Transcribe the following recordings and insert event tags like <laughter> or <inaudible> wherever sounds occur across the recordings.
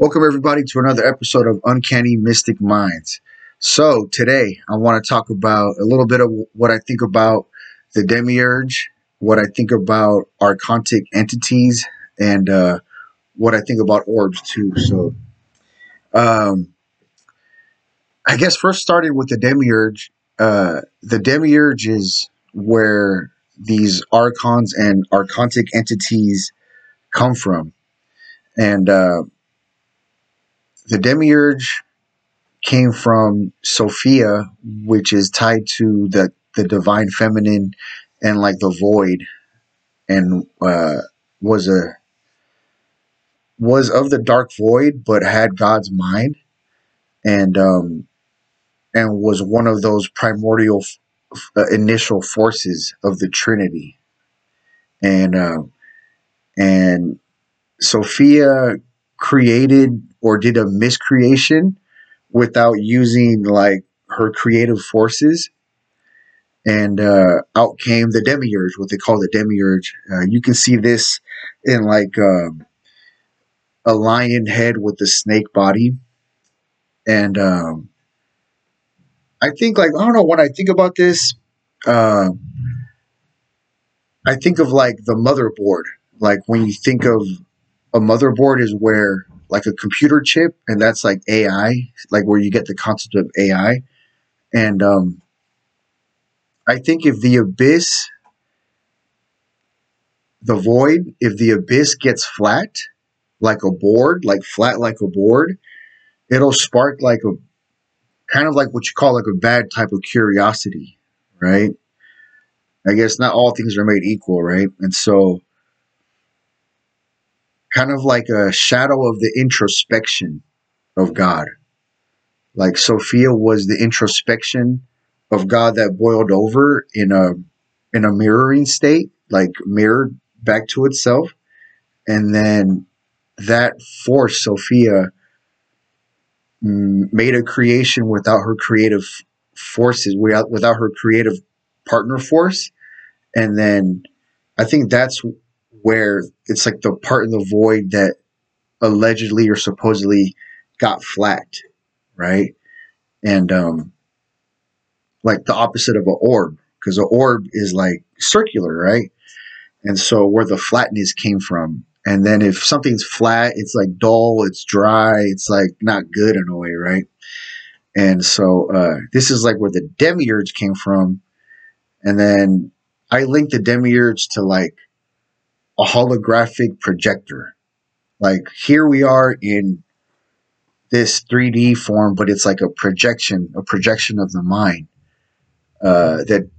Welcome, everybody, to another episode of Uncanny Mystic Minds. So, today I want to talk about a little bit of what I think about the demiurge, what I think about archontic entities, and uh, what I think about orbs, too. So, um, I guess first starting with the demiurge, uh, the demiurge is where these archons and archontic entities come from. And uh, the demiurge came from Sophia, which is tied to the, the divine feminine and like the void, and uh, was a was of the dark void, but had God's mind, and um, and was one of those primordial f- uh, initial forces of the Trinity, and uh, and Sophia created or did a miscreation without using like her creative forces. And uh, out came the demiurge what they call the demiurge. Uh, you can see this in like um, a lion head with the snake body. And um, i think like i don't know when i think about this uh, i think of like the motherboard. Like when you think of a motherboard is where like a computer chip and that's like ai like where you get the concept of ai and um i think if the abyss the void if the abyss gets flat like a board like flat like a board it'll spark like a kind of like what you call like a bad type of curiosity right? I guess not all things are made equal right? And so kind of like a shadow of the introspection of God. Like Sophia was the introspection of God that boiled over in a in a mirroring state, like mirrored back to itself. And then that force, Sophia, mm, made a creation without her creative forces, without without her creative partner force. And then I think that's where it's like the part in the void that allegedly or supposedly got flat, right? And um like the opposite of an orb, because an orb is like circular, right? And so where the flatness came from. And then if something's flat, it's like dull, it's dry, it's like not good in a way, right? And so uh, this is like where the demiurge came from. And then I linked the demiurge to like a holographic projector. Like here we are in this 3D form, but it's like a projection, a projection of the mind uh, that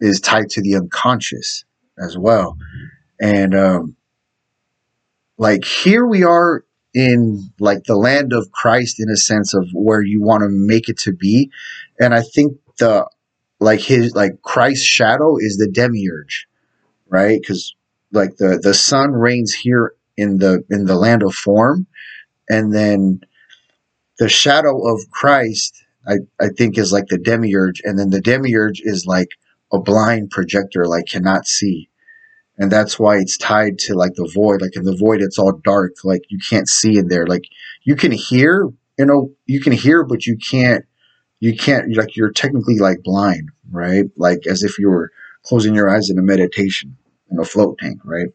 is tied to the unconscious as well. And um, like here we are in like the land of Christ in a sense of where you want to make it to be. And I think the like his like Christ's shadow is the demiurge, right? Because like the the sun reigns here in the in the land of form. And then the shadow of christ i i think is like the demiurge. And then the demiurge is like a blind projector like cannot see. And that's why it's tied to like the void. Like in the void it's all dark. Like you can't see in there. Like you can hear you know you can hear but you can't you can't like you're technically like blind right? Like as if you were closing your eyes in a meditation in a float tank, right?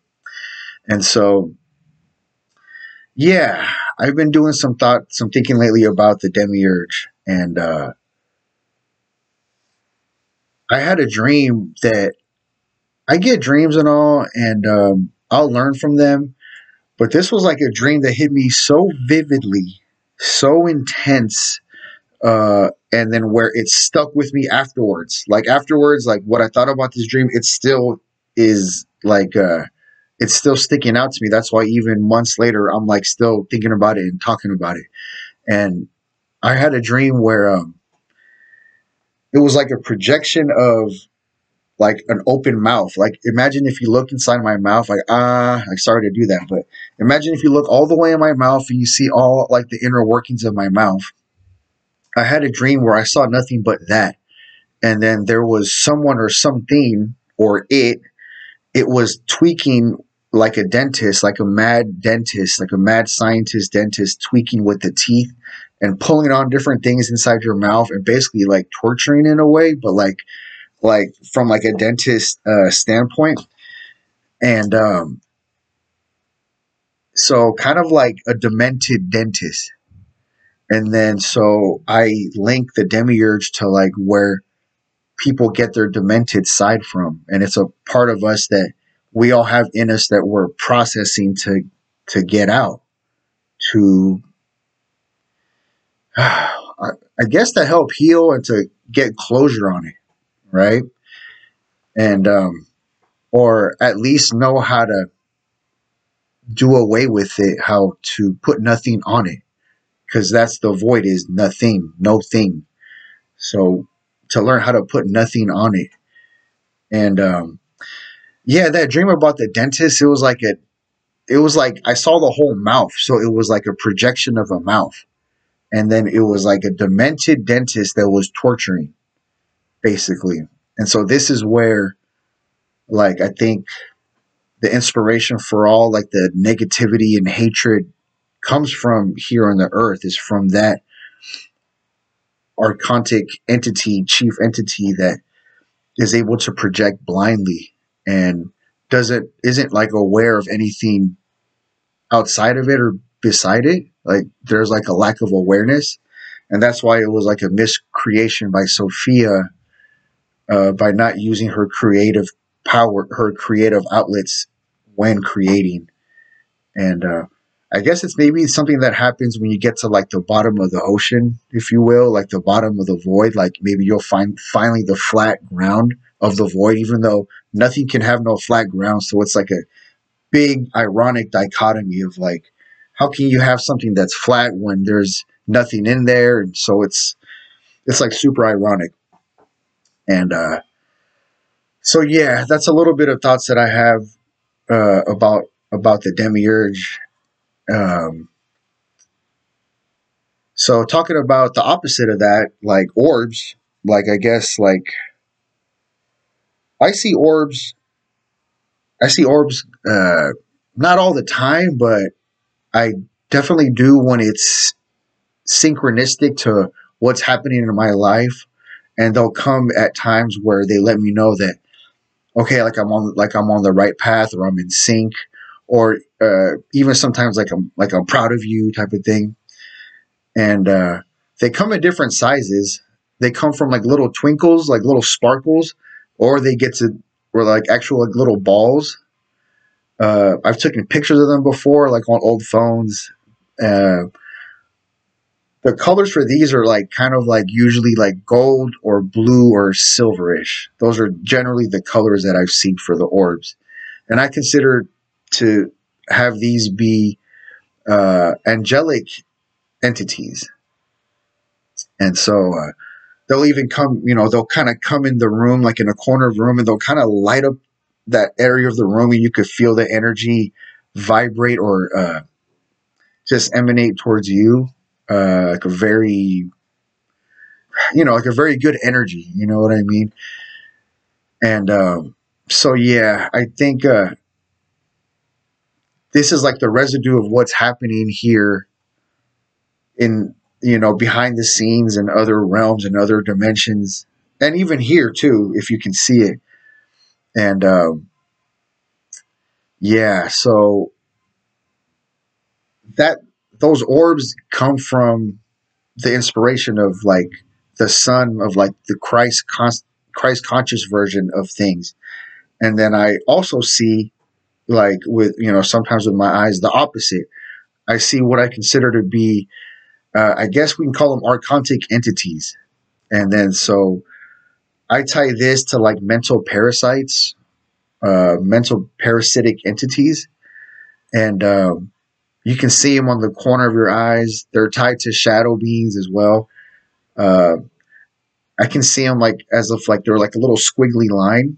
And so, yeah, I've been doing some thought, some thinking lately about the demiurge, and uh, I had a dream that I get dreams and all, and um, I'll learn from them. But this was like a dream that hit me so vividly, so intense, uh, and then where it stuck with me afterwards. Like afterwards, like what I thought about this dream, it still is like uh it's still sticking out to me. That's why even months later I'm like still thinking about it and talking about it. And I had a dream where um it was like a projection of like an open mouth. Like imagine if you look inside my mouth, like ah, I'm sorry to do that, but imagine if you look all the way in my mouth and you see all like the inner workings of my mouth. I had a dream where I saw nothing but that. And then there was someone or something or it it was tweaking like a dentist, like a mad dentist, like a mad scientist dentist tweaking with the teeth and pulling on different things inside your mouth and basically like torturing in a way, but like like from like a dentist uh, standpoint. And um so kind of like a demented dentist. And then so I link the demiurge to like where people get their demented side from. And it's a part of us that we all have in us that we're processing to to get out to <sighs> I, I guess to help heal and to get closure on it right? And um or at least know how to do away with it how to put nothing on it. Because that's the void is nothing no thing. So to learn how to put nothing on it and um yeah, that dream about the dentist, it was like a it was like I saw the whole mouth. So it was like a projection of a mouth. And then it was like a demented dentist that was torturing, basically. And so this is where like I think the inspiration for all like the negativity and hatred comes from here on the earth is from that archontic entity, chief entity that is able to project blindly and doesn't isn't like aware of anything outside of it or beside it. Like there's like a lack of awareness, and that's why it was like a miscreation by Sophia uh, by not using her creative power, her creative outlets when creating. And uh, I guess it's maybe something that happens when you get to like the bottom of the ocean, if you will, like the bottom of the void. Like maybe you'll find finally the flat ground of the void, even though nothing can have no flat ground. So it's like a big ironic dichotomy of like, how can you have something that's flat when there's nothing in there? And so it's it's like super ironic. And uh, so yeah, that's a little bit of thoughts that I have uh, about about the demiurge. Um, so talking about the opposite of that, like orbs, like I guess like I see orbs. I see orbs uh, not all the time, but I definitely do when it's synchronistic to what's happening in my life, and they'll come at times where they let me know that okay, like I'm on like I'm on the right path or I'm in sync, or uh, even sometimes like I'm like I'm proud of you type of thing, and uh, they come in different sizes. They come from like little twinkles, like little sparkles, or they get to or like actual like little balls. Uh, I've taken pictures of them before, like on old phones. Uh, the colors for these are like kind of like usually like gold or blue or silverish. Those are generally the colors that I've seen for the orbs, and I consider to have these be uh, angelic entities. And so uh, they'll even come, you know, they'll kind of come in the room, like in a corner of the room, and they'll kind of light up that area of the room, and you could feel the energy vibrate or uh, just emanate towards you, uh, like a very, you know, like a very good energy. You know what I mean? And um, so, yeah, I think uh, this is like the residue of what's happening here in you know, behind the scenes and other realms and other dimensions, and even here too, if you can see it. And um, yeah, so that those orbs come from the inspiration of like the sun of like the Christ Christ conscious version of things. And then I also see like with you know sometimes with my eyes the opposite. I see what I consider to be uh, I guess we can call them archontic entities. And then so I tie this to like mental parasites, uh, mental parasitic entities. And um, you can see them on the corner of your eyes. They're tied to shadow beings as well. Uh, I can see them like as if like they're like a little squiggly line.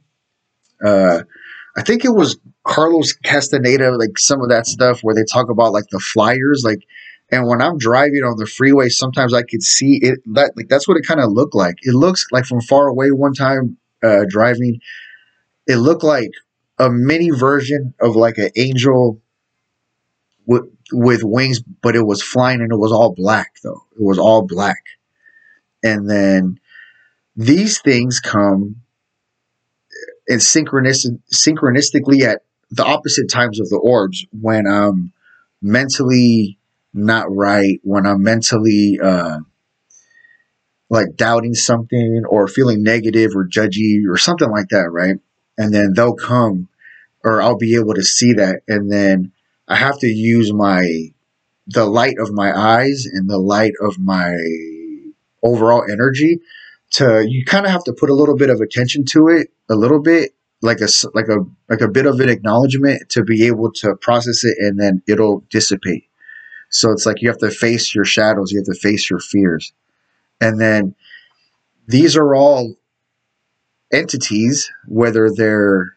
I think it was Carlos Castaneda, like some of that stuff where they talk about like the flyers, like and when I'm driving on the freeway, sometimes I could see it. That like that's what it kind of looked like. It looks like from far away. One time uh, driving, it looked like a mini version of like an angel with with wings, but it was flying and it was all black though. It was all black. And then these things come synchronistic synchronistically at the opposite times of the orbs when I'm mentally not right, when I'm mentally uh, like doubting something or feeling negative or judgy or something like that, right? And then they'll come or I'll be able to see that and then I have to use my the light of my eyes and the light of my overall energy to you kind of have to put a little bit of attention to it a little bit like a like a like a bit of an acknowledgement to be able to process it and then it'll dissipate. So it's like you have to face your shadows you have to face your fears. And then these are all entities whether they're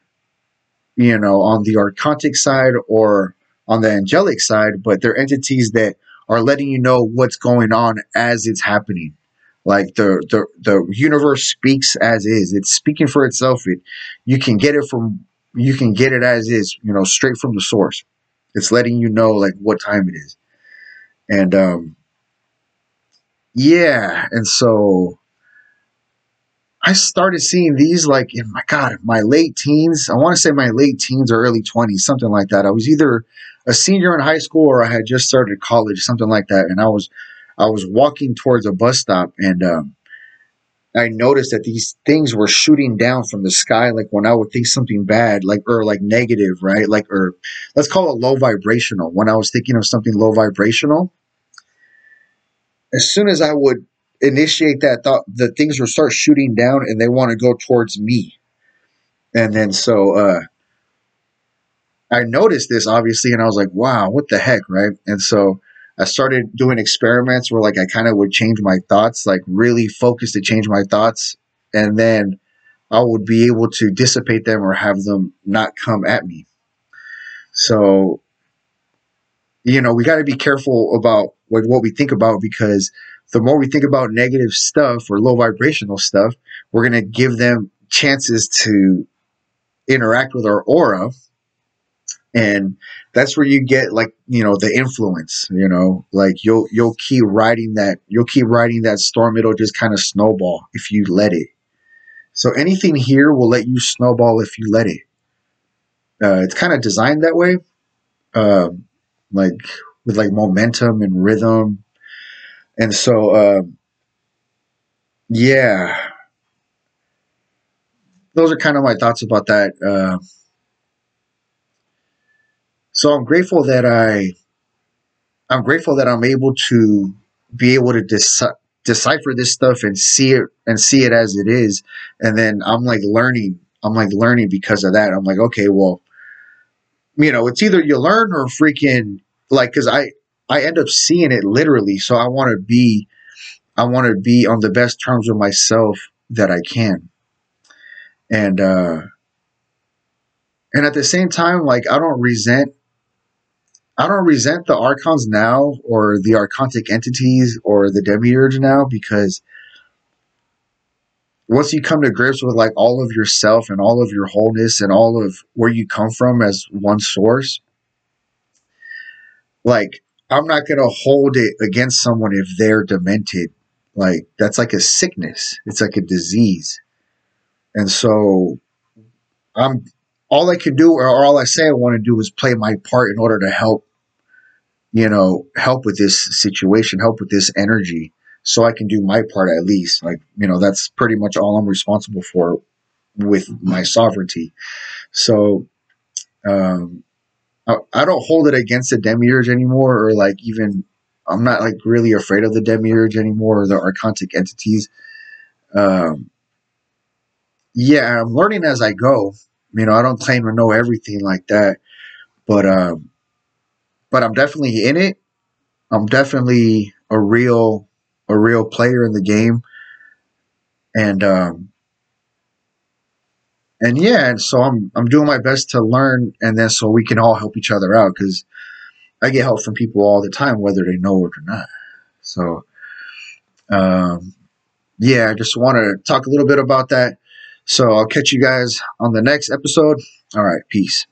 you know on the archontic side or on the angelic side but they're entities that are letting you know what's going on as it's happening like the, the the universe speaks as is. It's speaking for itself. It you can get it from you can get it as is, you know, straight from the source. It's letting you know like what time it is. And um yeah, and so I started seeing these like in my god, my late teens. I want to say my late teens or early 20s, something like that. I was either a senior in high school or I had just started college, something like that. And I was I was walking towards a bus stop and um, I noticed that these things were shooting down from the sky. Like when I would think something bad, like or like negative, right? Like or let's call it low vibrational. When I was thinking of something low vibrational, as soon as I would initiate that thought, the things would start shooting down and they want to go towards me. And then so uh, I noticed this obviously, and I was like, "Wow, what the heck?" Right? And so I started doing experiments where like I kind of would change my thoughts, like really focus to change my thoughts, and then I would be able to dissipate them or have them not come at me. So, you know, we got to be careful about like what we think about because the more we think about negative stuff or low vibrational stuff, we're to give them chances to interact with our aura and that's where you get like you know the influence you know? Like you'll you'll keep riding that you'll keep riding that storm. It'll just kind of snowball if you let it. So anything here will let you snowball if you let it. Uh, it's kind of designed that way uh, like with like momentum and rhythm. And so uh, yeah. Those are kind of my thoughts about that uh, so I'm grateful that I, I'm grateful that I'm able to be able to deci- decipher this stuff and see it and see it as it is. And then I'm like learning. I'm like learning because of that. I'm like, okay, well, you know, it's either you learn or freaking like, because I I end up seeing it literally. So I want to be, I want to be on the best terms with myself that I can. And uh, and at the same time, like I don't resent I don't resent the archons now or the archontic entities or the demiurge now because once you come to grips with like all of yourself and all of your wholeness and all of where you come from as one source, like I'm not gonna hold it against someone if they're demented. Like that's like a sickness. It's like a disease. And so I'm all I could do, or all I say I want to do, is play my part in order to help, you know, help with this situation, help with this energy, so I can do my part at least. Like, you know, that's pretty much all I'm responsible for with my sovereignty. So, um, I, I don't hold it against the demiurge anymore, or like even I'm not like really afraid of the demiurge anymore, or the archontic entities. Um, yeah, I'm learning as I go you know, I don't claim to know everything like that, but um, but I'm definitely in it. I'm definitely a real a real player in the game, and um, and yeah, and so I'm I'm doing my best to learn, and then so we can all help each other out because I get help from people all the time, whether they know it or not. So, um, yeah, I just want to talk a little bit about that. So I'll catch you guys on the next episode. All right, peace.